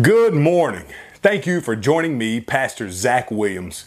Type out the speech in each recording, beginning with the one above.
Good morning. Thank you for joining me, Pastor Zach Williams,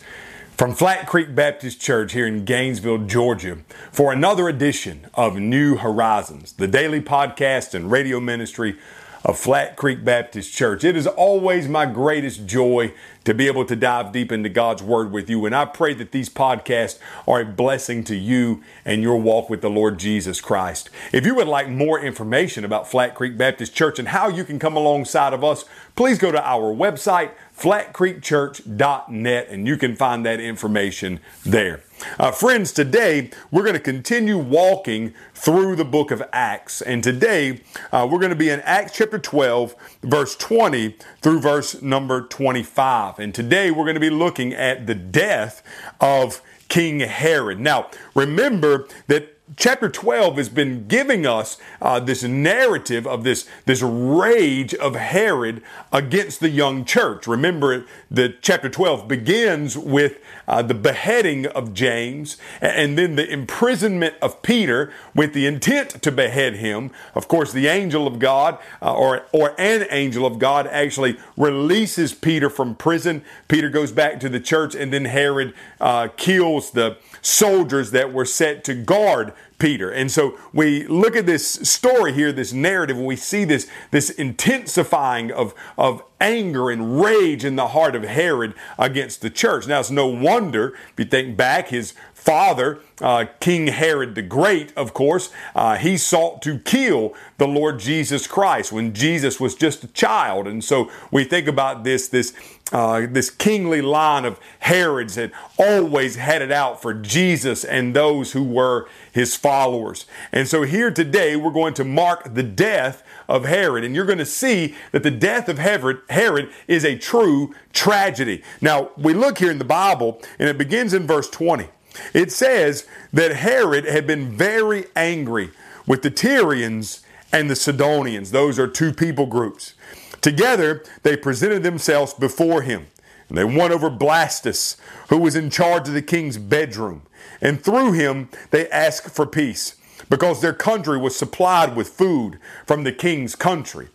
from Flat Creek Baptist Church here in Gainesville, Georgia, for another edition of New Horizons, the daily podcast and radio ministry of Flat Creek Baptist Church. It is always my greatest joy to be able to dive deep into God's Word with you. And I pray that these podcasts are a blessing to you and your walk with the Lord Jesus Christ. If you would like more information about Flat Creek Baptist Church and how you can come alongside of us, please go to our website, flatcreekchurch.net, and you can find that information there. Uh, friends, today we're going to continue walking through the book of Acts. And today uh, we're going to be in Acts chapter 12, verse 20 through verse number 25. And today we're going to be looking at the death of King Herod. Now, remember that chapter 12 has been giving us uh, this narrative of this, this rage of Herod against the young church. Remember, the chapter 12 begins with uh, the beheading of James and then the imprisonment of Peter with the intent to behead him. Of course, the angel of God uh, or, or an angel of God actually releases Peter from prison. Peter goes back to the church and then Herod uh, kills the soldiers that were set to guard God. Peter. And so we look at this story here, this narrative, and we see this, this intensifying of, of anger and rage in the heart of Herod against the church. Now, it's no wonder, if you think back, his father, uh, King Herod the Great, of course, uh, he sought to kill the Lord Jesus Christ when Jesus was just a child. And so we think about this, this, uh, this kingly line of Herods had always had it out for Jesus and those who were his followers. And so here today, we're going to mark the death of Herod. And you're going to see that the death of Herod, Herod is a true tragedy. Now, we look here in the Bible, and it begins in verse 20. It says that Herod had been very angry with the Tyrians and the Sidonians. Those are two people groups. Together, they presented themselves before him. And they won over Blastus, who was in charge of the king's bedroom. And through him, they asked for peace because their country was supplied with food from the king's country.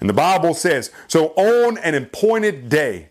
And the Bible says, So on an appointed day,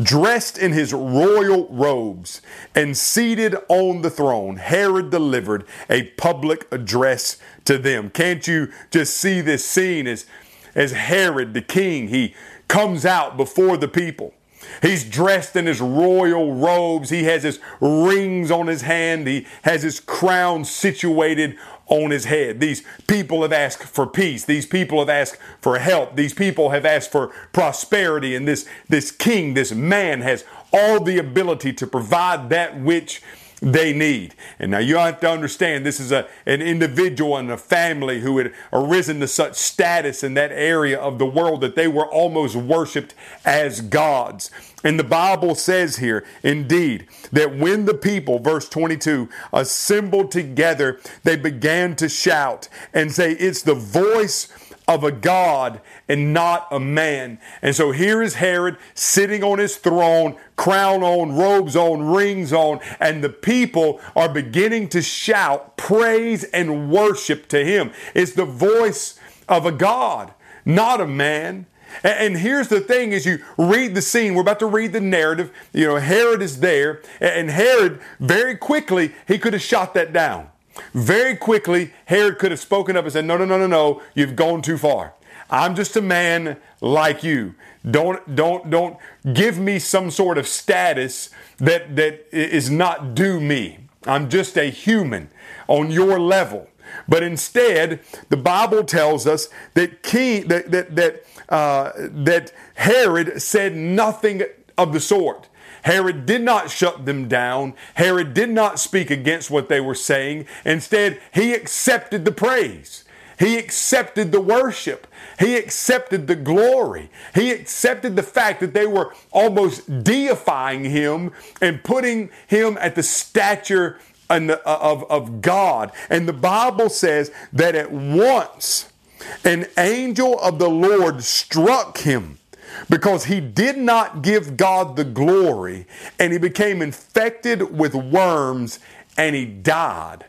dressed in his royal robes and seated on the throne, Herod delivered a public address to them. Can't you just see this scene as, as Herod, the king, he comes out before the people. He's dressed in his royal robes. He has his rings on his hand. He has his crown situated on his head. These people have asked for peace. These people have asked for help. These people have asked for prosperity. And this, this king, this man has all the ability to provide that which they need. And now you have to understand this is a, an individual and a family who had arisen to such status in that area of the world that they were almost worshiped as gods. And the Bible says here, indeed, that when the people, verse 22, assembled together, they began to shout and say, It's the voice of a God and not a man. And so here is Herod sitting on his throne, crown on, robes on, rings on, and the people are beginning to shout praise and worship to him. It's the voice of a God, not a man. And here's the thing as you read the scene, we're about to read the narrative. You know, Herod is there, and Herod very quickly, he could have shot that down. Very quickly, Herod could have spoken up and said, No, no, no, no, no, you've gone too far. I'm just a man like you. Don't, don't, don't give me some sort of status that, that is not due me. I'm just a human on your level. But instead, the Bible tells us that king, that, that, that, uh, that Herod said nothing of the sort. Herod did not shut them down. Herod did not speak against what they were saying. Instead, he accepted the praise. He accepted the worship. He accepted the glory. He accepted the fact that they were almost deifying him and putting him at the stature uh, of, of God. And the Bible says that at once an angel of the Lord struck him because he did not give God the glory and he became infected with worms and he died.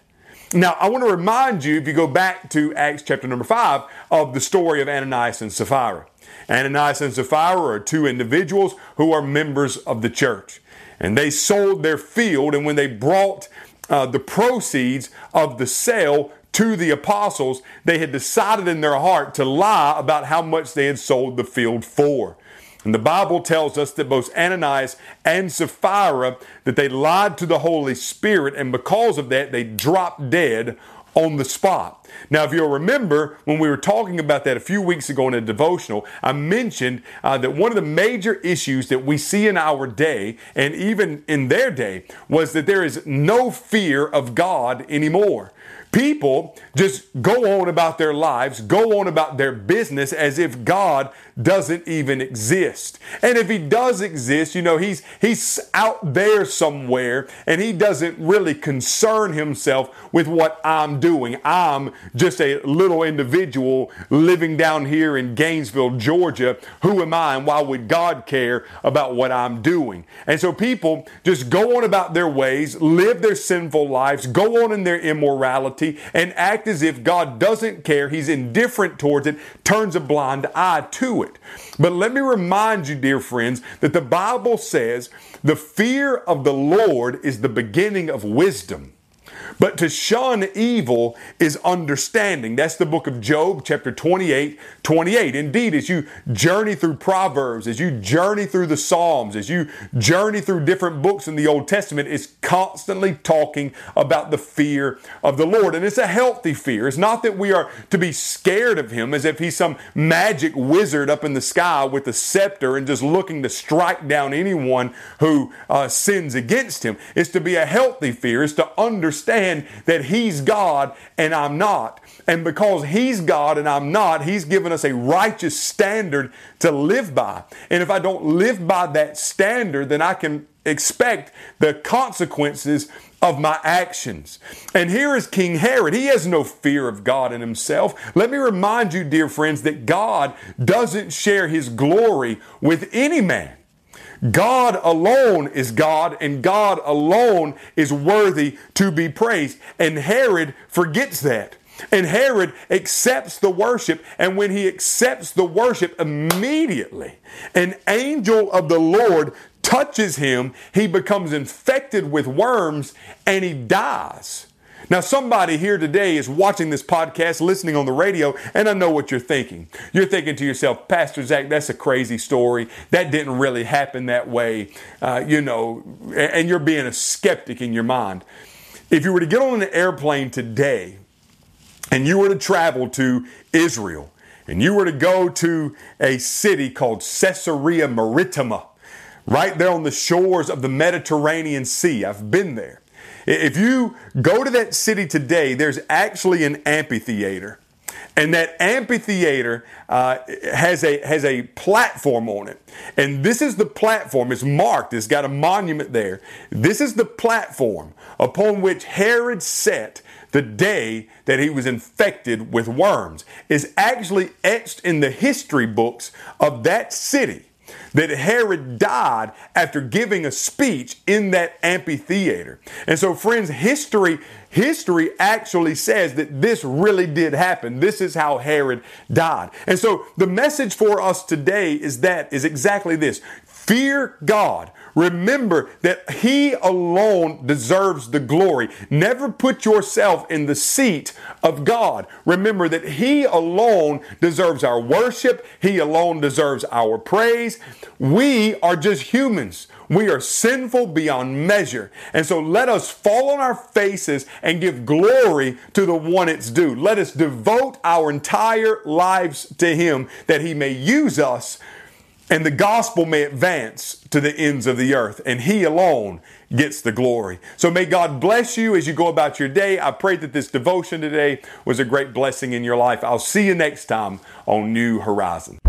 Now, I want to remind you, if you go back to Acts chapter number 5, of the story of Ananias and Sapphira. Ananias and Sapphira are two individuals who are members of the church. And they sold their field, and when they brought uh, the proceeds of the sale to the apostles, they had decided in their heart to lie about how much they had sold the field for. And the Bible tells us that both Ananias and Sapphira that they lied to the Holy Spirit, and because of that, they dropped dead on the spot. Now, if you'll remember, when we were talking about that a few weeks ago in a devotional, I mentioned uh, that one of the major issues that we see in our day, and even in their day, was that there is no fear of God anymore. People just go on about their lives, go on about their business as if God doesn't even exist. And if he does exist, you know, he's he's out there somewhere and he doesn't really concern himself with what I'm doing. I'm just a little individual living down here in Gainesville, Georgia. Who am I and why would God care about what I'm doing? And so people just go on about their ways, live their sinful lives, go on in their immorality and act as if God doesn't care, He's indifferent towards it, turns a blind eye to it. But let me remind you, dear friends, that the Bible says the fear of the Lord is the beginning of wisdom. But to shun evil is understanding. That's the book of Job, chapter 28, 28. Indeed, as you journey through Proverbs, as you journey through the Psalms, as you journey through different books in the Old Testament, it's constantly talking about the fear of the Lord. And it's a healthy fear. It's not that we are to be scared of Him as if He's some magic wizard up in the sky with a scepter and just looking to strike down anyone who uh, sins against Him. It's to be a healthy fear. It's to understand understand that He's God and I'm not. And because He's God and I'm not, He's given us a righteous standard to live by. And if I don't live by that standard, then I can expect the consequences of my actions. And here is King Herod. He has no fear of God in himself. Let me remind you, dear friends, that God doesn't share his glory with any man. God alone is God, and God alone is worthy to be praised. And Herod forgets that. And Herod accepts the worship, and when he accepts the worship, immediately an angel of the Lord touches him. He becomes infected with worms and he dies. Now, somebody here today is watching this podcast, listening on the radio, and I know what you're thinking. You're thinking to yourself, Pastor Zach, that's a crazy story. That didn't really happen that way, uh, you know, and you're being a skeptic in your mind. If you were to get on an airplane today and you were to travel to Israel and you were to go to a city called Caesarea Maritima, right there on the shores of the Mediterranean Sea, I've been there. If you go to that city today, there's actually an amphitheater. And that amphitheater uh, has a has a platform on it, and this is the platform. It's marked. It's got a monument there. This is the platform upon which Herod set the day that he was infected with worms. Is actually etched in the history books of that city that Herod died after giving a speech in that amphitheater. And so, friends, history history actually says that this really did happen. This is how Herod died. And so the message for us today is that is exactly this. Fear God. Remember that He alone deserves the glory. Never put yourself in the seat of God. Remember that He alone deserves our worship. He alone deserves our praise. We are just humans. We are sinful beyond measure. And so let us fall on our faces and give glory to the one it's due. Let us devote our entire lives to Him that He may use us and the gospel may advance to the ends of the earth, and He alone gets the glory. So may God bless you as you go about your day. I pray that this devotion today was a great blessing in your life. I'll see you next time on New Horizon.